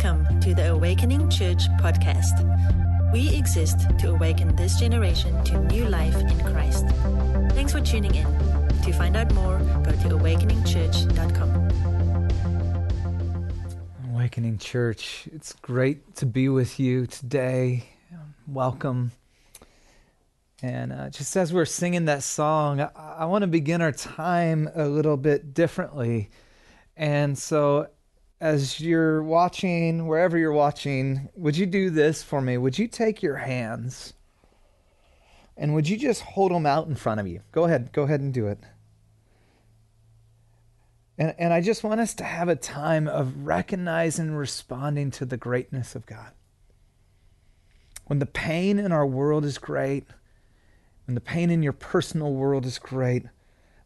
Welcome to the Awakening Church podcast. We exist to awaken this generation to new life in Christ. Thanks for tuning in. To find out more, go to awakeningchurch.com. Awakening Church, it's great to be with you today. Welcome. And uh, just as we're singing that song, I, I want to begin our time a little bit differently. And so, as you're watching, wherever you're watching, would you do this for me? Would you take your hands and would you just hold them out in front of you? Go ahead, go ahead and do it. And, and I just want us to have a time of recognizing and responding to the greatness of God. When the pain in our world is great, when the pain in your personal world is great,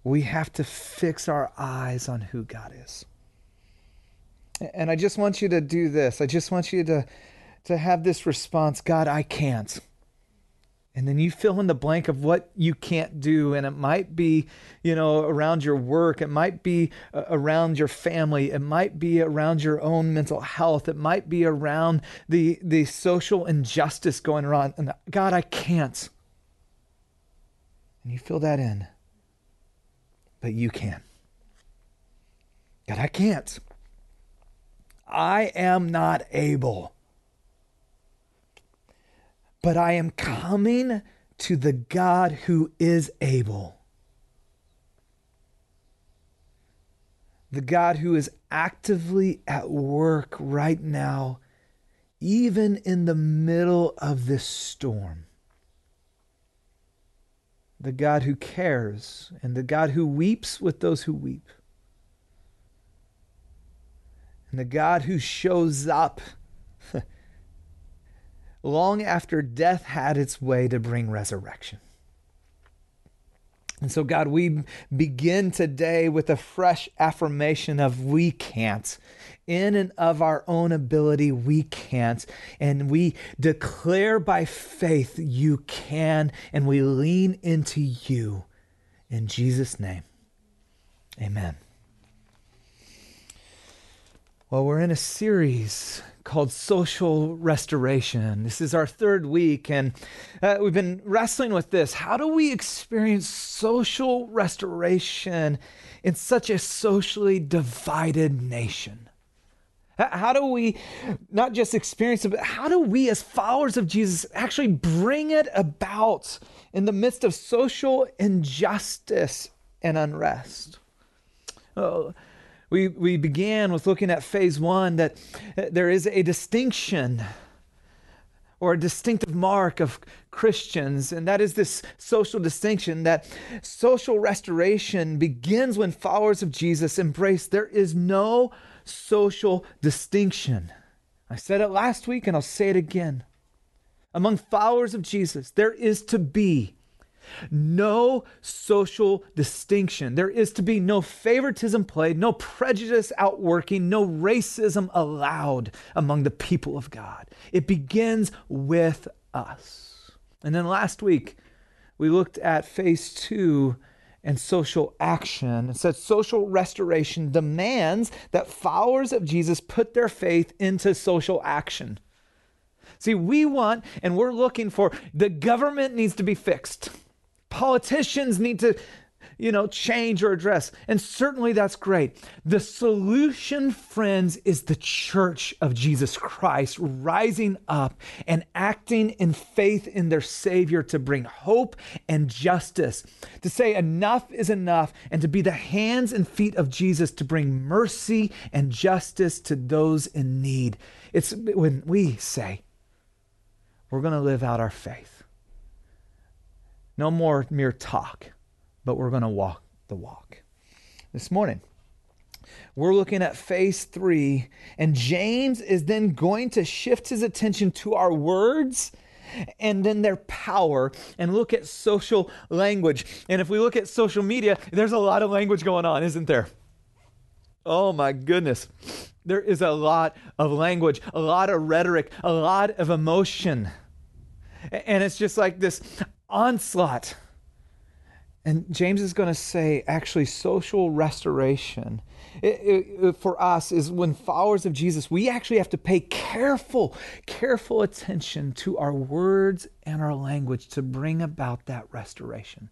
we have to fix our eyes on who God is. And I just want you to do this. I just want you to, to have this response God, I can't. And then you fill in the blank of what you can't do. And it might be, you know, around your work. It might be uh, around your family. It might be around your own mental health. It might be around the, the social injustice going around. And God, I can't. And you fill that in. But you can. God, I can't. I am not able. But I am coming to the God who is able. The God who is actively at work right now, even in the middle of this storm. The God who cares and the God who weeps with those who weep and the God who shows up long after death had its way to bring resurrection. And so, God, we begin today with a fresh affirmation of we can't. In and of our own ability, we can't. And we declare by faith, you can. And we lean into you. In Jesus' name, amen. Well, we're in a series called Social Restoration. This is our third week, and uh, we've been wrestling with this. How do we experience social restoration in such a socially divided nation? How do we not just experience it, but how do we, as followers of Jesus, actually bring it about in the midst of social injustice and unrest? Oh, we, we began with looking at phase one that uh, there is a distinction or a distinctive mark of Christians, and that is this social distinction that social restoration begins when followers of Jesus embrace there is no social distinction. I said it last week and I'll say it again. Among followers of Jesus, there is to be no social distinction. There is to be no favoritism played, no prejudice outworking, no racism allowed among the people of God. It begins with us. And then last week, we looked at phase two and social action. It said social restoration demands that followers of Jesus put their faith into social action. See, we want and we're looking for the government needs to be fixed. Politicians need to, you know, change or address. And certainly that's great. The solution, friends, is the church of Jesus Christ rising up and acting in faith in their Savior to bring hope and justice, to say enough is enough, and to be the hands and feet of Jesus to bring mercy and justice to those in need. It's when we say, we're going to live out our faith. No more mere talk, but we're going to walk the walk. This morning, we're looking at phase three, and James is then going to shift his attention to our words and then their power and look at social language. And if we look at social media, there's a lot of language going on, isn't there? Oh my goodness. There is a lot of language, a lot of rhetoric, a lot of emotion. And it's just like this onslaught. And James is going to say, actually, social restoration it, it, for us is when followers of Jesus, we actually have to pay careful, careful attention to our words and our language to bring about that restoration.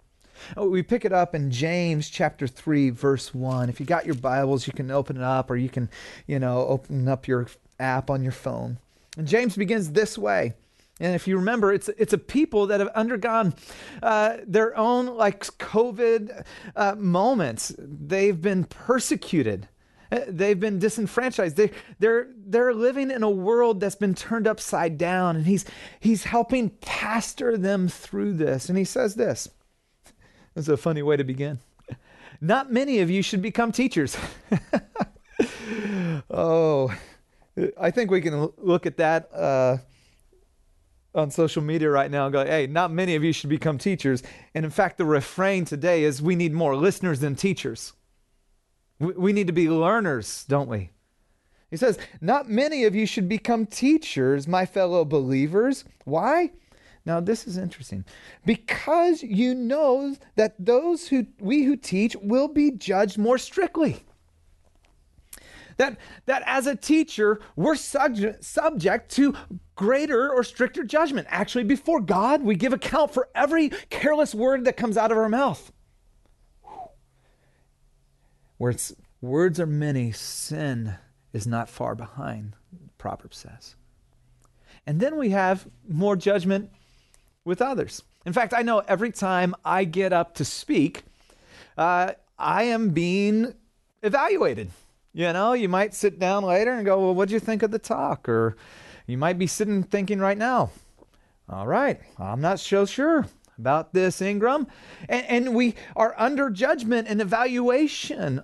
Oh, we pick it up in James chapter 3, verse 1. If you got your Bibles, you can open it up or you can, you know, open up your app on your phone. And James begins this way. And if you remember, it's it's a people that have undergone uh, their own like COVID uh, moments. They've been persecuted. Uh, they've been disenfranchised. They, they're they're living in a world that's been turned upside down, and he's he's helping pastor them through this. And he says this. That's a funny way to begin. Not many of you should become teachers. oh, I think we can look at that uh, on social media right now and go, hey, not many of you should become teachers. And in fact, the refrain today is we need more listeners than teachers. We, we need to be learners, don't we? He says, not many of you should become teachers, my fellow believers. Why? Now, this is interesting. Because you know that those who we who teach will be judged more strictly. That, that as a teacher, we're subject, subject to greater or stricter judgment. Actually, before God, we give account for every careless word that comes out of our mouth. Where it's words are many, sin is not far behind, Proverbs says. And then we have more judgment with others. In fact, I know every time I get up to speak, uh, I am being evaluated. You know, you might sit down later and go, Well, what'd you think of the talk? Or you might be sitting thinking right now, All right, I'm not so sure about this, Ingram. And, and we are under judgment and evaluation.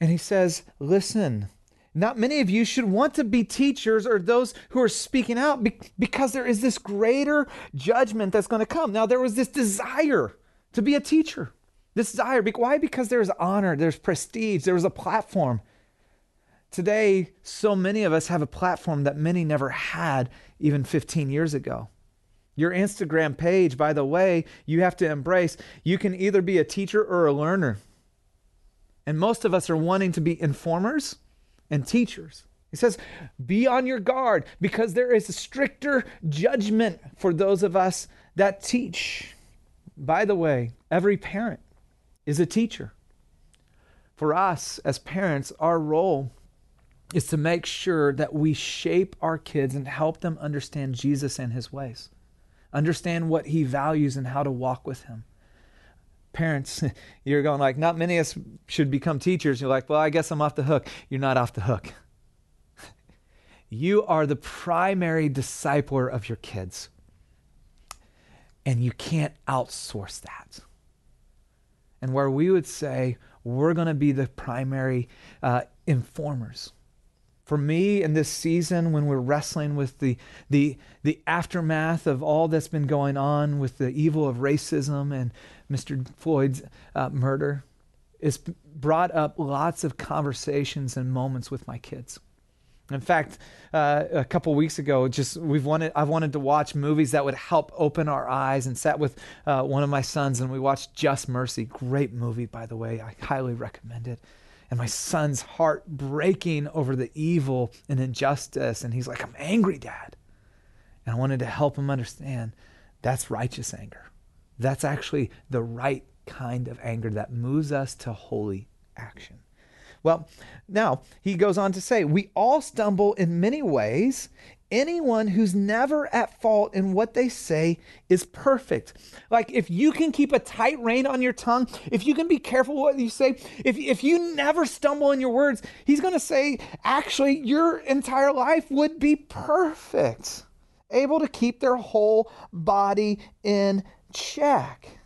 And he says, Listen, not many of you should want to be teachers or those who are speaking out because there is this greater judgment that's going to come. Now, there was this desire to be a teacher. This desire. Why? Because there's honor, there's prestige, there was a platform. Today, so many of us have a platform that many never had even 15 years ago. Your Instagram page, by the way, you have to embrace. You can either be a teacher or a learner. And most of us are wanting to be informers and teachers. He says, Be on your guard because there is a stricter judgment for those of us that teach. By the way, every parent is a teacher. For us as parents, our role is to make sure that we shape our kids and help them understand Jesus and his ways, understand what he values and how to walk with him. Parents, you're going like, not many of us should become teachers. You're like, well, I guess I'm off the hook. You're not off the hook. You are the primary discipler of your kids. And you can't outsource that and where we would say we're going to be the primary uh, informers. For me, in this season, when we're wrestling with the, the, the aftermath of all that's been going on with the evil of racism and Mr. Floyd's uh, murder, it's brought up lots of conversations and moments with my kids. In fact, uh, a couple weeks ago, just we've wanted I've wanted to watch movies that would help open our eyes, and sat with uh, one of my sons, and we watched Just Mercy. Great movie, by the way. I highly recommend it. And my son's heart breaking over the evil and injustice, and he's like, "I'm angry, Dad." And I wanted to help him understand that's righteous anger. That's actually the right kind of anger that moves us to holy action. Well, now he goes on to say, We all stumble in many ways. Anyone who's never at fault in what they say is perfect. Like, if you can keep a tight rein on your tongue, if you can be careful what you say, if, if you never stumble in your words, he's going to say, actually, your entire life would be perfect, able to keep their whole body in check.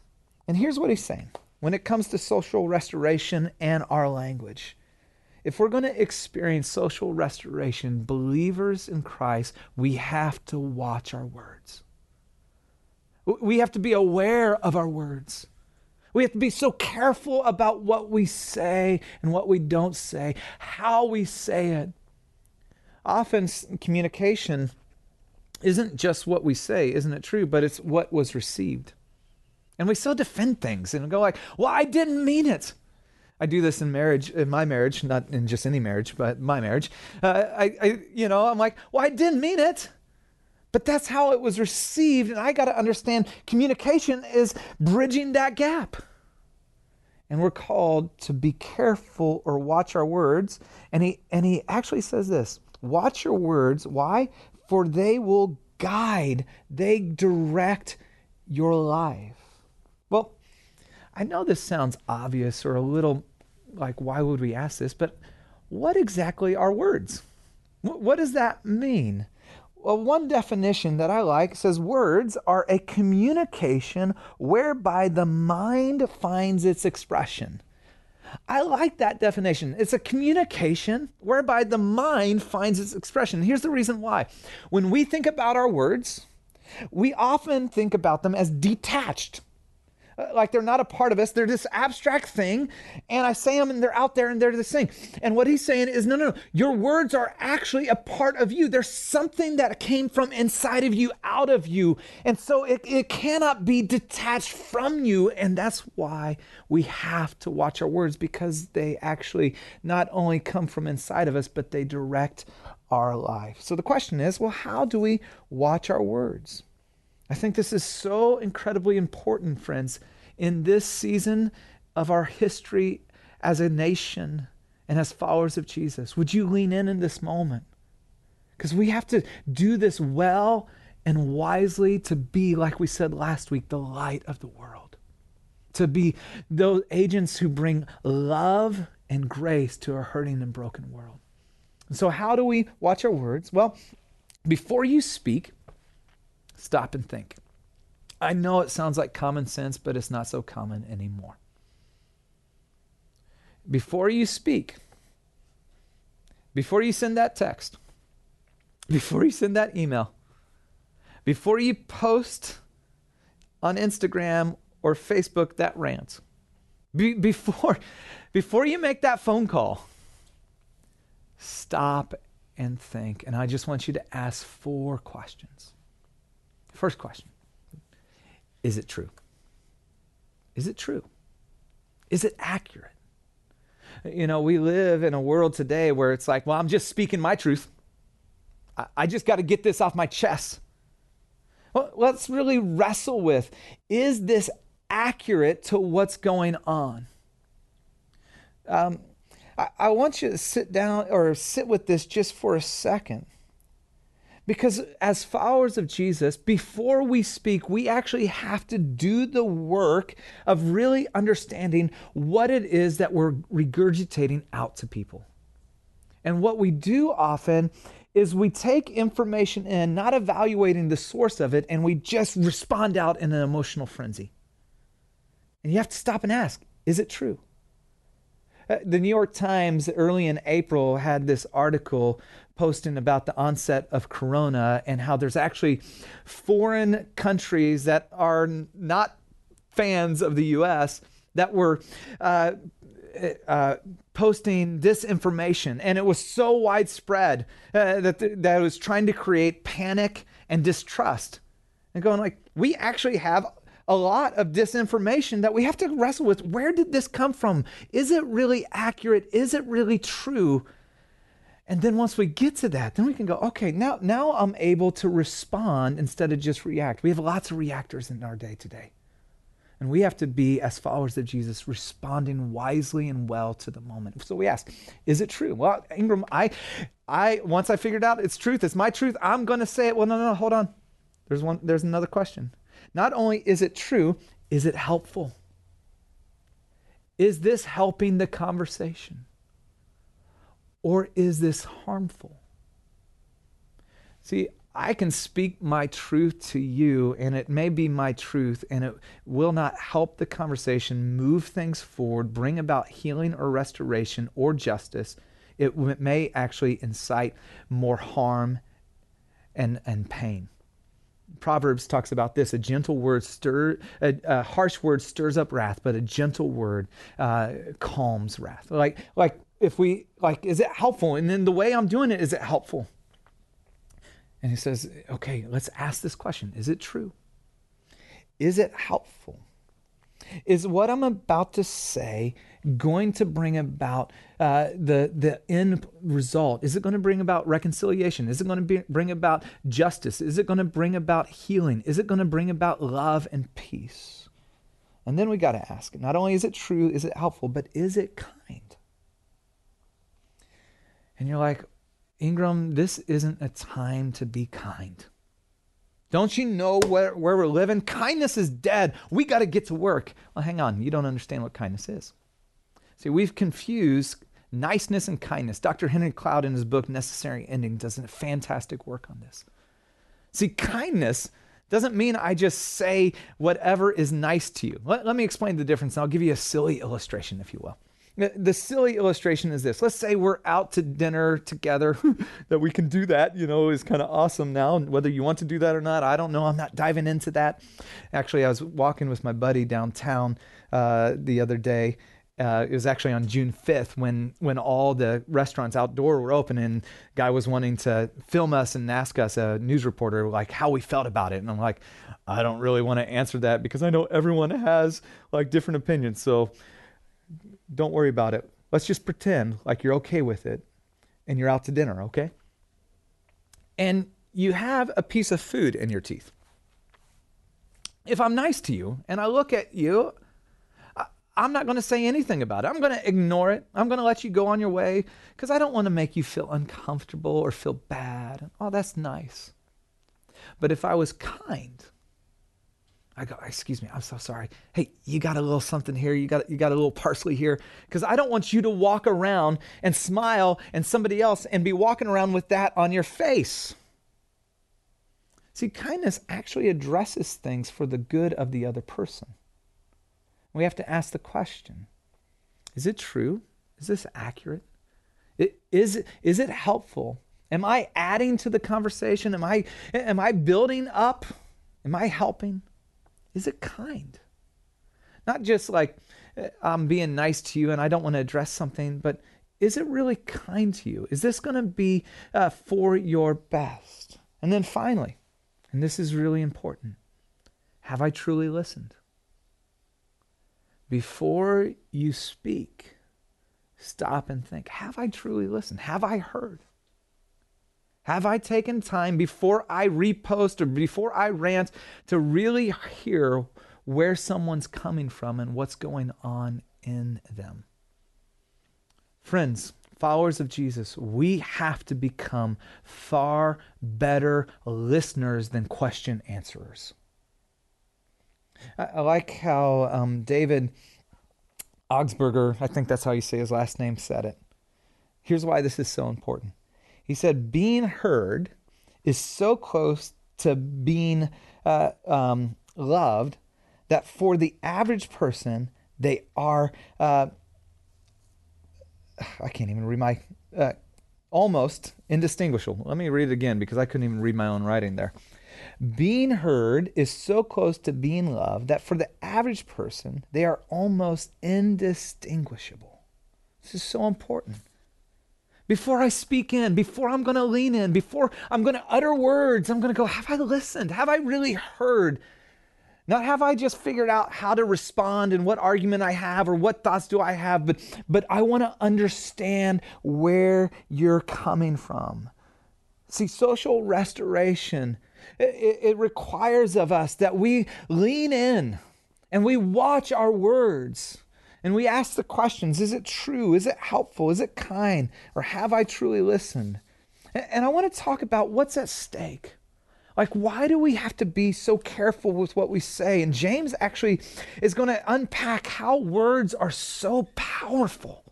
And here's what he's saying when it comes to social restoration and our language if we're going to experience social restoration, believers in Christ, we have to watch our words. We have to be aware of our words. We have to be so careful about what we say and what we don't say, how we say it. Often, communication isn't just what we say, isn't it true? But it's what was received. And we still defend things and go like, well, I didn't mean it. I do this in marriage, in my marriage, not in just any marriage, but my marriage. Uh, I, I, you know, I'm like, well, I didn't mean it. But that's how it was received. And I got to understand communication is bridging that gap. And we're called to be careful or watch our words. And he, and he actually says this watch your words. Why? For they will guide, they direct your life. Well, I know this sounds obvious or a little like, why would we ask this? But what exactly are words? What does that mean? Well, one definition that I like says words are a communication whereby the mind finds its expression. I like that definition. It's a communication whereby the mind finds its expression. Here's the reason why. When we think about our words, we often think about them as detached Uh, like they're not a part of us. They're this abstract thing. And I say them and they're out there and they're this thing. And what he's saying is no, no, no. Your words are actually a part of you. There's something that came from inside of you, out of you. And so it, it cannot be detached from you. And that's why we have to watch our words because they actually not only come from inside of us, but they direct our life. So the question is well, how do we watch our words? I think this is so incredibly important, friends, in this season of our history as a nation and as followers of Jesus. Would you lean in in this moment? Because we have to do this well and wisely to be, like we said last week, the light of the world. To be those agents who bring love and grace to a hurting and broken world. so, how do we watch our words? Well, before you speak, Stop and think. I know it sounds like common sense, but it's not so common anymore. Before you speak, before you send that text, before you send that email, before you post on Instagram or Facebook that rant, be, before, before you make that phone call, stop and think. And I just want you to ask four questions. First question Is it true? Is it true? Is it accurate? You know, we live in a world today where it's like, well, I'm just speaking my truth. I, I just got to get this off my chest. Well, let's really wrestle with is this accurate to what's going on? Um, I, I want you to sit down or sit with this just for a second. Because as followers of Jesus, before we speak, we actually have to do the work of really understanding what it is that we're regurgitating out to people. And what we do often is we take information in, not evaluating the source of it, and we just respond out in an emotional frenzy. And you have to stop and ask is it true? Uh, the New York Times early in April had this article posting about the onset of corona and how there's actually foreign countries that are not fans of the US that were uh, uh, posting disinformation, and it was so widespread uh, that th- that it was trying to create panic and distrust, and going like, we actually have a lot of disinformation that we have to wrestle with. Where did this come from? Is it really accurate? Is it really true? And then once we get to that, then we can go, okay, now, now I'm able to respond instead of just react. We have lots of reactors in our day today. And we have to be, as followers of Jesus, responding wisely and well to the moment. So we ask, is it true? Well, Ingram, I, I once I figured out it's truth, it's my truth, I'm going to say it. Well, no, no, no, hold on. There's one. There's another question. Not only is it true, is it helpful? Is this helping the conversation? Or is this harmful? See, I can speak my truth to you, and it may be my truth, and it will not help the conversation move things forward, bring about healing or restoration or justice. It may actually incite more harm and, and pain. Proverbs talks about this: a gentle word stir, a, a harsh word stirs up wrath, but a gentle word uh, calms wrath. Like, like if we like, is it helpful? And then the way I'm doing it, is it helpful? And he says, okay, let's ask this question: Is it true? Is it helpful? is what I'm about to say going to bring about uh, the the end result? Is it going to bring about reconciliation? Is it going to bring about justice? Is it going to bring about healing? Is it going to bring about love and peace? And then we got to ask: not only is it true, is it helpful, but is it kind? And you're like, Ingram, this isn't a time to be kind. Don't you know where, where we're living? Kindness is dead. We got to get to work. Well, hang on. You don't understand what kindness is. See, we've confused niceness and kindness. Dr. Henry Cloud, in his book Necessary Ending, does a fantastic work on this. See, kindness doesn't mean I just say whatever is nice to you. Let, let me explain the difference, and I'll give you a silly illustration, if you will. The silly illustration is this. Let's say we're out to dinner together. that we can do that, you know, is kind of awesome now. Whether you want to do that or not, I don't know. I'm not diving into that. Actually, I was walking with my buddy downtown uh, the other day. Uh, it was actually on June 5th when when all the restaurants outdoor were open and guy was wanting to film us and ask us a news reporter like how we felt about it and I'm like I don't really want to answer that because I know everyone has like different opinions so don't worry about it. Let's just pretend like you're okay with it and you're out to dinner, okay? And you have a piece of food in your teeth. If I'm nice to you and I look at you, I'm not going to say anything about it. I'm going to ignore it. I'm going to let you go on your way because I don't want to make you feel uncomfortable or feel bad. Oh, that's nice. But if I was kind, I go, excuse me, I'm so sorry. Hey, you got a little something here. You got you got a little parsley here because I don't want you to walk around and smile and somebody else and be walking around with that on your face. See, kindness actually addresses things for the good of the other person. We have to ask the question: Is it true? Is this accurate? Is, is it helpful? Am I adding to the conversation? Am I am I building up? Am I helping? Is it kind? Not just like eh, I'm being nice to you and I don't want to address something, but is it really kind to you? Is this going to be uh, for your best? And then finally, and this is really important, have I truly listened? Before you speak, stop and think Have I truly listened? Have I heard? Have I taken time before I repost or before I rant to really hear where someone's coming from and what's going on in them? Friends, followers of Jesus, we have to become far better listeners than question answerers. I, like how um, David Augsburger, I think that's how you say his last name, said it. Here's why this is so important. He said, being heard is so close to being uh, um, loved that for the average person, they are, uh, I can't even read my, uh, almost indistinguishable. Let me read it again because I couldn't even read my own writing there. Being heard is so close to being loved that for the average person, they are almost indistinguishable. This is so important before I speak in, before I'm going to lean in, before I'm going to utter words, I'm going to go, Have I listened? Have I really heard? Not have I just figured out how to respond and what argument I have or what thoughts do I have, but, but I want to understand where you're coming from. See, social restoration, it, it requires of us that we lean in and we watch our words and we ask the questions Is it true? Is it helpful? Is it kind? Or have I truly listened? And I want to talk about what's at stake. Like, why do we have to be so careful with what we say? And James actually is going to unpack how words are so powerful.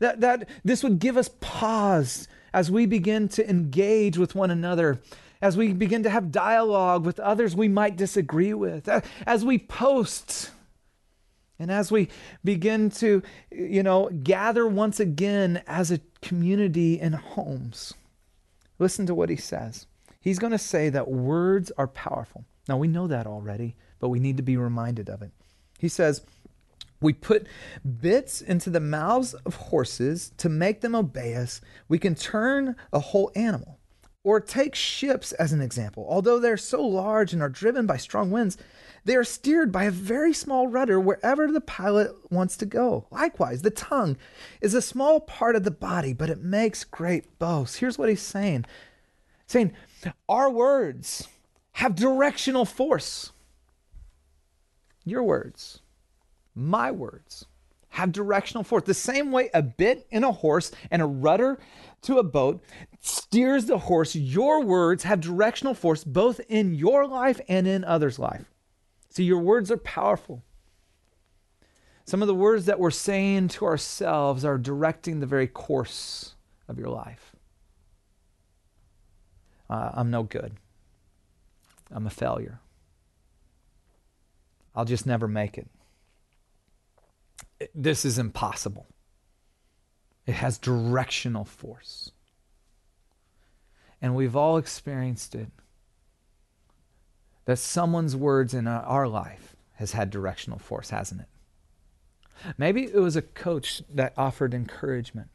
That, that this would give us pause as we begin to engage with one another, as we begin to have dialogue with others we might disagree with, as we post and as we begin to, you know, gather once again as a community in homes, listen to what he says. He's going to say that words are powerful. Now, we know that already, but we need to be reminded of it. He says, we put bits into the mouths of horses to make them obey us. We can turn a whole animal. Or take ships as an example. Although they're so large and are driven by strong winds, They are steered by a very small rudder wherever the pilot wants to go. Likewise, the tongue is a small part of the body, but it makes great boasts. Here's what he's saying saying, Our words have directional force. Your words, my words, have directional force. The same way a bit in a horse and a rudder to a boat steers the horse, your words have directional force both in your life and in others' life. See, your words are powerful. Some of the words that we're saying to ourselves are directing the very course of your life. Uh, I'm no good. I'm a failure. I'll just never make it. This is impossible. It has directional force. And we've all experienced it that someone's words in uh, our life has had directional force, hasn't it? Maybe it was a coach that offered encouragement.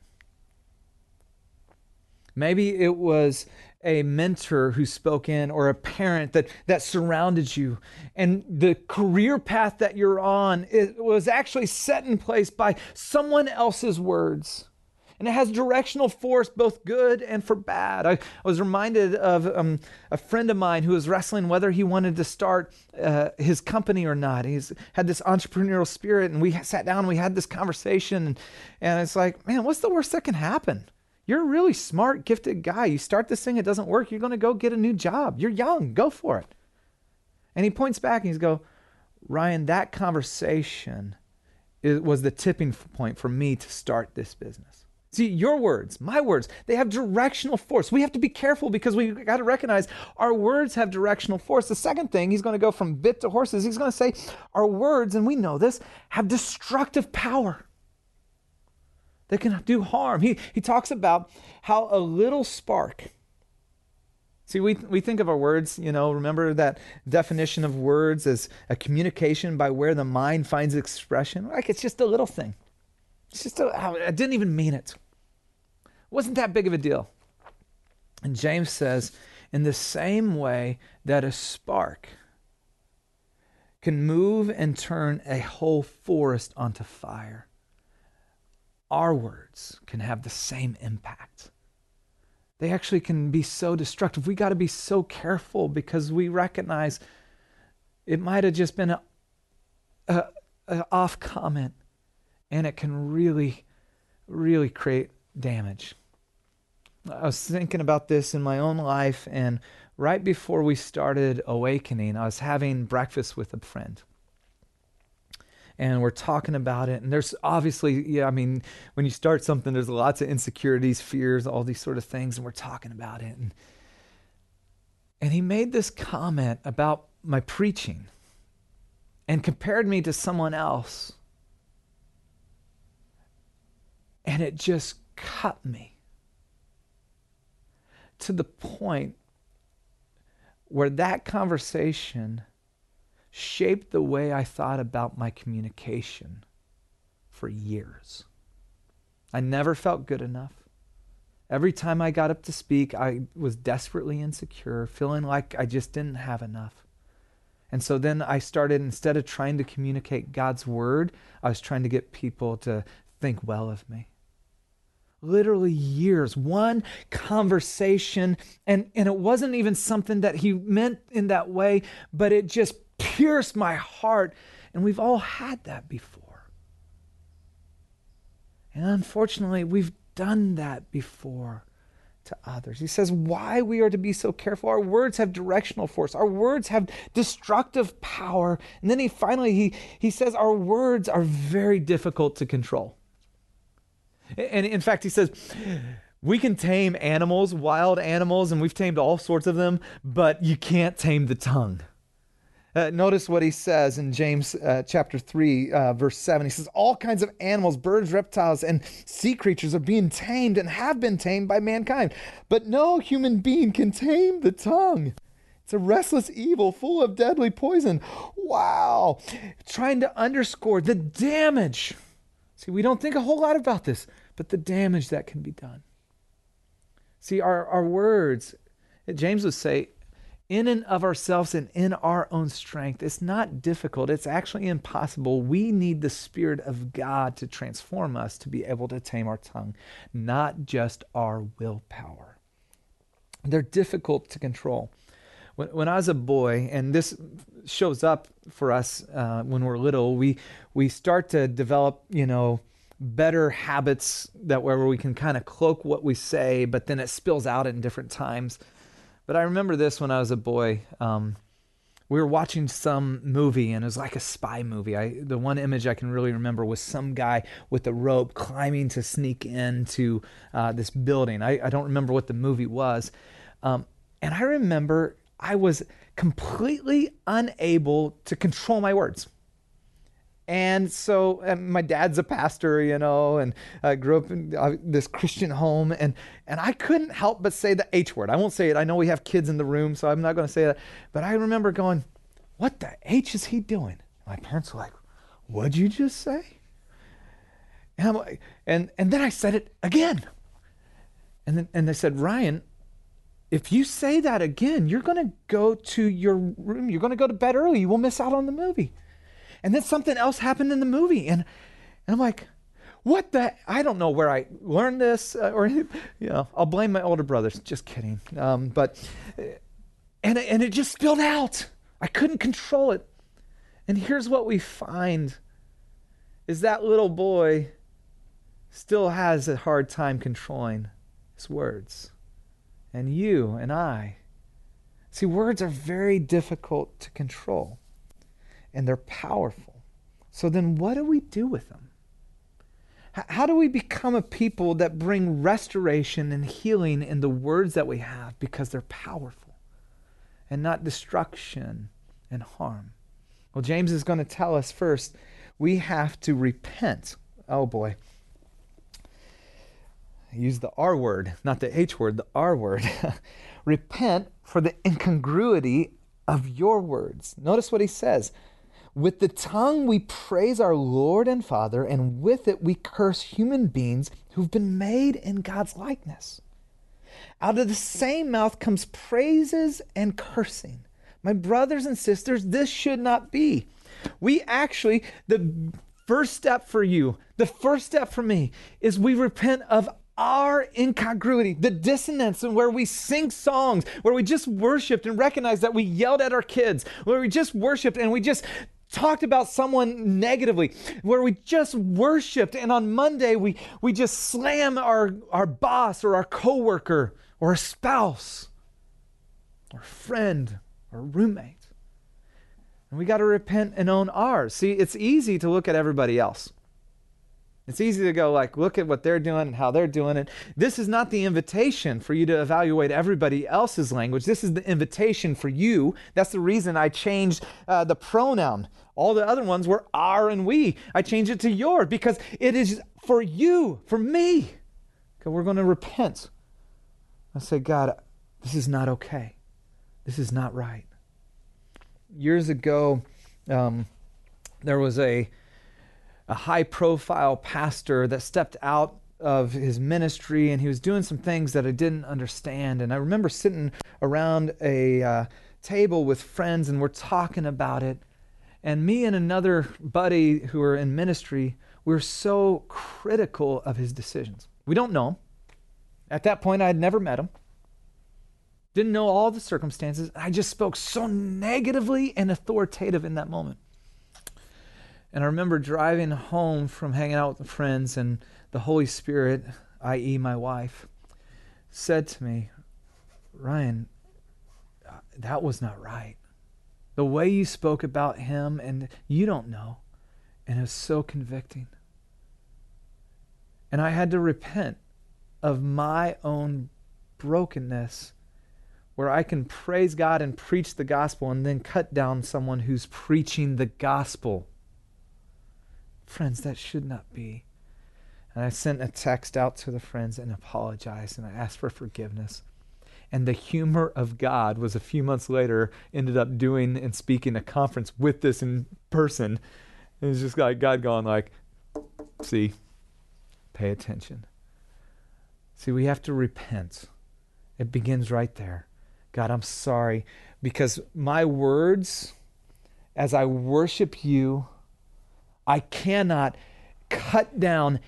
Maybe it was a mentor who spoke in or a parent that, that surrounded you. And the career path that you're on it was actually set in place by someone else's words and it has directional force, both good and for bad. I, I was reminded of um, a friend of mine who was wrestling whether he wanted to start uh, his company or not. He's had this entrepreneurial spirit, and we sat down and we had this conversation. And, and it's like, man, what's the worst that can happen? You're a really smart, gifted guy. You start this thing, it doesn't work. You're going to go get a new job. You're young, go for it. And he points back and he's go, Ryan, that conversation was the tipping point for me to start this business. See, your words, my words, they have directional force. We have to be careful because we got to recognize our words have directional force. The second thing, he's going to go from bit to horses. He's going to say, our words, and we know this, have destructive power. They can do harm. He, he talks about how a little spark, See, we, we think of our words, you know, remember that definition of words as a communication by where the mind finds expression? Like it's just a little thing. It's just, a, I didn't even mean it wasn't that big of a deal. And James says, in the same way that a spark can move and turn a whole forest onto fire, our words can have the same impact. They actually can be so destructive. We got to be so careful because we recognize it might have just been a, a, a off comment and it can really, really create damage. I was thinking about this in my own life, and right before we started awakening, I was having breakfast with a friend. And we're talking about it. And there's obviously, yeah, I mean, when you start something, there's lots of insecurities, fears, all these sort of things. And we're talking about it. And, and he made this comment about my preaching and compared me to someone else. And it just cut me to the point where that conversation shaped the way I thought about my communication for years. I never felt good enough. Every time I got up to speak, I was desperately insecure, feeling like I just didn't have enough. And so then I started, instead of trying to communicate God's word, I was trying to get people to think well of me literally years one conversation and and it wasn't even something that he meant in that way but it just pierced my heart and we've all had that before and unfortunately we've done that before to others. He says why we are to be so careful. Our words have directional force. Our words have destructive power. And then he finally he he says our words are very difficult to control. And in fact, he says, we can tame animals, wild animals, and we've tamed all sorts of them, but you can't tame the tongue. Uh, notice what he says in James uh, chapter 3, uh, verse 7. He says, All kinds of animals, birds, reptiles, and sea creatures are being tamed and have been tamed by mankind, but no human being can tame the tongue. It's a restless evil full of deadly poison. Wow. Trying to underscore the damage See, we don't think a whole lot about this, but the damage that can be done. See, our, our words, James would say, in and of ourselves and in our own strength. It's not difficult, it's actually impossible. We need the Spirit of God to transform us to be able to tame our tongue, not just our willpower. They're difficult to control. When, when I was a boy, and this shows up for us uh, when we're little, we, we start to develop, you know, better habits that where we can kind of cloak what we say, but then it spills out in different times. But I remember this when I was a boy. Um, we were watching some movie and it was like a spy movie. I the one image I can really remember was some guy with a rope climbing to sneak into uh, this building. I, I, don't remember what the movie was, um, and I remember I was completely unable to control my words. And so and my dad's a pastor, you know, and I grew up in uh, this Christian home, and and I couldn't help but say the H word. I won't say it. I know we have kids in the room, so I'm not going to say that. But I remember going, "What the H is he doing?" My parents were like, "What'd you just say?" And I'm like, and and then I said it again, and then and they said, "Ryan, if you say that again, you're going to go to your room. You're going to go to bed early. You will miss out on the movie." And then something else happened in the movie. And, and I'm like, what the? I don't know where I learned this, uh, or you know, I'll blame my older brothers. Just kidding. Um, but and and it just spilled out. I couldn't control it. And here's what we find: is that little boy still has a hard time controlling his words, and you and I. See, words are very difficult to control and they're powerful. So then, what do we do with them? How do we become a people that bring restoration and healing in the words that we have because they're powerful and not destruction and harm? Well, James is going to tell us first we have to repent. Oh boy. use the R word, not the H word, the R word. repent for the incongruity of your words. Notice what he says with the tongue we praise our Lord and Father, and with it we curse human beings who've been made in God's likeness. Out of the same mouth comes praises and cursing. My brothers and sisters, this should not be. We actually, the first step for you, the first step for me, is we repent of our incongruity, the dissonance, and where we sing songs, where we just worshiped and recognized that we yelled at our kids, where we just worshiped and we just talked about someone negatively, where we just worshiped, and on Monday we, we just slam our, our boss or our coworker or a spouse or friend or roommate. And we got to repent and own ours. See, it's easy to look at everybody else. It's easy to go like, look at what they're doing and how they're doing it. This is not the invitation for you to evaluate everybody else's language. This is the invitation for you. That's the reason I changed uh, the pronoun. All the other ones were our and we. I changed it to your because it is for you, for me. Okay, we're going to repent. I say, God, this is not okay. This is not right. Years ago, um, there was a a high profile pastor that stepped out of his ministry and he was doing some things that I didn't understand. And I remember sitting around a uh, table with friends and we're talking about it. And me and another buddy who were in ministry, we were so critical of his decisions. We don't know him. At that point, I had never met him. Didn't know all the circumstances. I just spoke so negatively and authoritative in that moment. And I remember driving home from hanging out with friends, and the Holy Spirit, i.e., my wife, said to me, Ryan, that was not right. The way you spoke about him, and you don't know. And it was so convicting. And I had to repent of my own brokenness where I can praise God and preach the gospel and then cut down someone who's preaching the gospel. Friends, that should not be. And I sent a text out to the friends and apologized and I asked for forgiveness. And the humor of God was a few months later, ended up doing and speaking a conference with this in person. And it's just like God going like, see, pay attention. See, we have to repent. It begins right there. God, I'm sorry because my words, as I worship you, I cannot cut down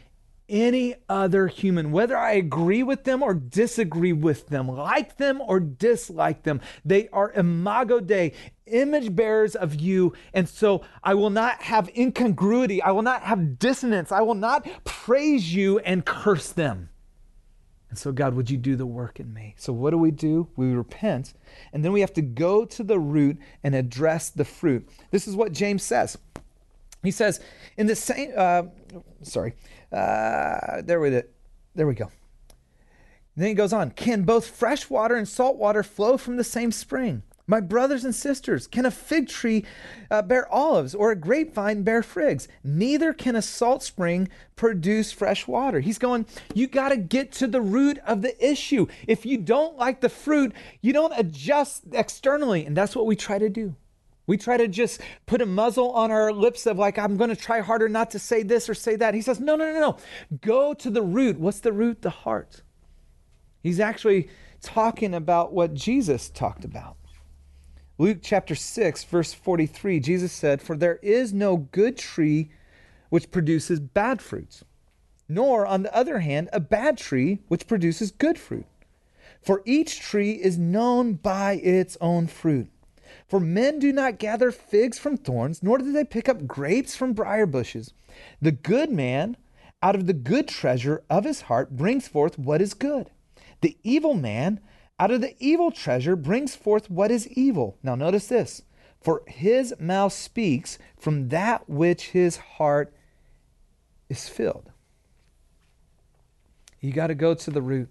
any other human, whether I agree with them or disagree with them, like them or dislike them. They are imago Dei, image bearers of you. And so I will not have incongruity. I will not have dissonance. I will not praise you and curse them. And so, God, would you do the work in me? So, what do we do? We repent, and then we have to go to the root and address the fruit. This is what James says. He says, in the same, uh, sorry, uh, there we there we go. Then he goes on, can both fresh water and salt water flow from the same spring? My brothers and sisters, can a fig tree uh, bear olives or a grapevine bear figs? Neither can a salt spring produce fresh water. He's going, you got to get to the root of the issue. If you don't like the fruit, you don't adjust externally. And that's what we try to do. We try to just put a muzzle on our lips of like, I'm going to try harder not to say this or say that. He says, no, no, no, no. Go to the root. What's the root? The heart. He's actually talking about what Jesus talked about. Luke chapter 6, verse 43, Jesus said, For there is no good tree which produces bad fruits, nor, on the other hand, a bad tree which produces good fruit. For each tree is known by its own fruit. For men do not gather figs from thorns, nor do they pick up grapes from briar bushes. The good man, out of the good treasure of his heart, brings forth what is good. The evil man, out of the evil treasure, brings forth what is evil. Now, notice this for his mouth speaks from that which his heart is filled. You got to go to the root.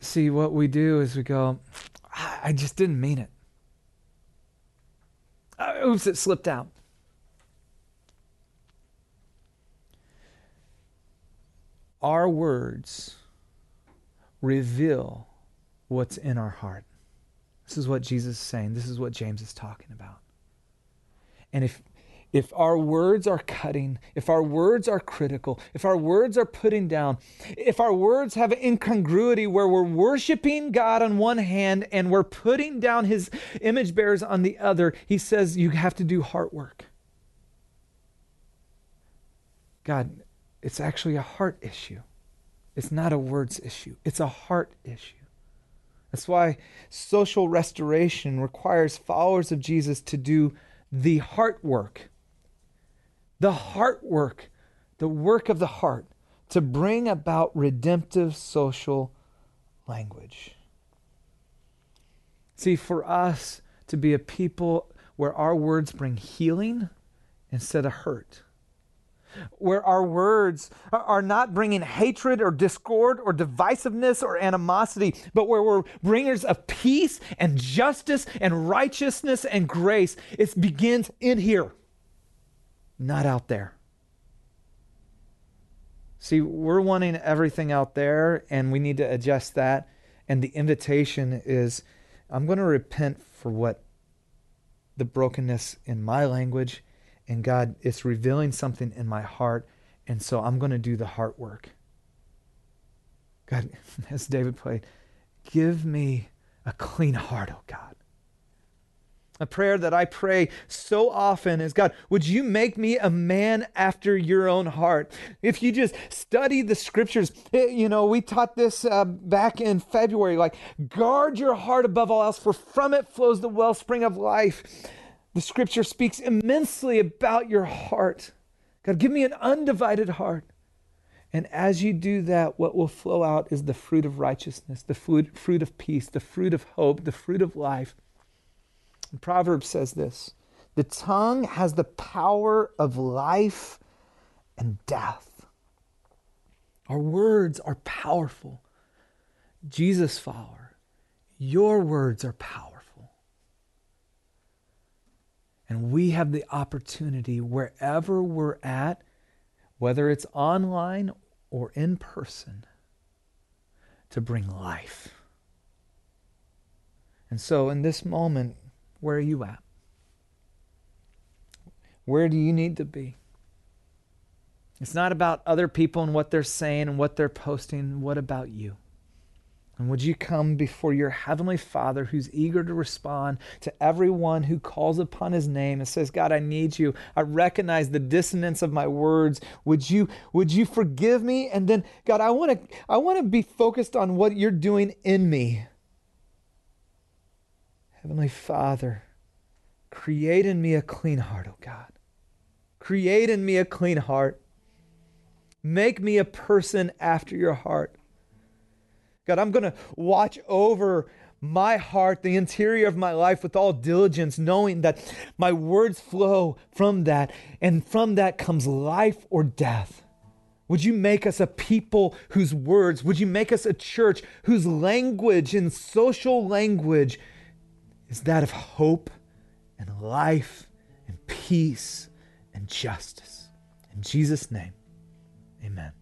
See, what we do is we go, I just didn't mean it. Uh, oops, it slipped out. Our words reveal what's in our heart. This is what Jesus is saying. This is what James is talking about. And if if our words are cutting, if our words are critical, if our words are putting down, if our words have incongruity where we're worshiping God on one hand and we're putting down his image bearers on the other, he says you have to do heart work. God, it's actually a heart issue. It's not a words issue, it's a heart issue. That's why social restoration requires followers of Jesus to do the heart work the heart work, the work of the heart to bring about redemptive social language. See, for us to be a people where our words bring healing instead of hurt, where our words are not bringing hatred or discord or divisiveness or animosity, but where we're bringers of peace and justice and righteousness and grace, it begins in here not out there. See, we're wanting everything out there, and we need to adjust that. And the invitation is I'm going to repent for what the brokenness in my language, and God, it's revealing something in my heart. And so I'm going to do the heart work. God, as David played, give me a clean heart, oh God. A prayer that I pray so often is God, would you make me a man after your own heart? If you just study the scriptures, eh, you know, we taught this uh, back in February like, guard your heart above all else, for from it flows the wellspring of life. The scripture speaks immensely about your heart. God, give me an undivided heart. And as you do that, what will flow out is the fruit of righteousness, the fruit, fruit of peace, the fruit of hope, the fruit of life. Proverbs says this The tongue has the power of life and death. Our words are powerful. Jesus follower, your words are powerful. And we have the opportunity wherever we're at, whether it's online or in person, to bring life. And so in this moment, where are you at? Where do you need to be? It's not about other people and what they're saying and what they're posting. What about you? And would you come before your heavenly Father who's eager to respond to everyone who calls upon his name and says, God, I need you. I recognize the dissonance of my words. Would you would you forgive me? And then, God, I want to I want to be focused on what you're doing in me. Heavenly Father, create in me a clean heart, oh God. Create in me a clean heart. Make me a person after your heart. God, I'm going to watch over my heart, the interior of my life with all diligence, knowing that my words flow from that, and from that comes life or death. Would you make us a people whose words, would you make us a church whose language and social language is that of hope and life and peace and justice? In Jesus' name, amen.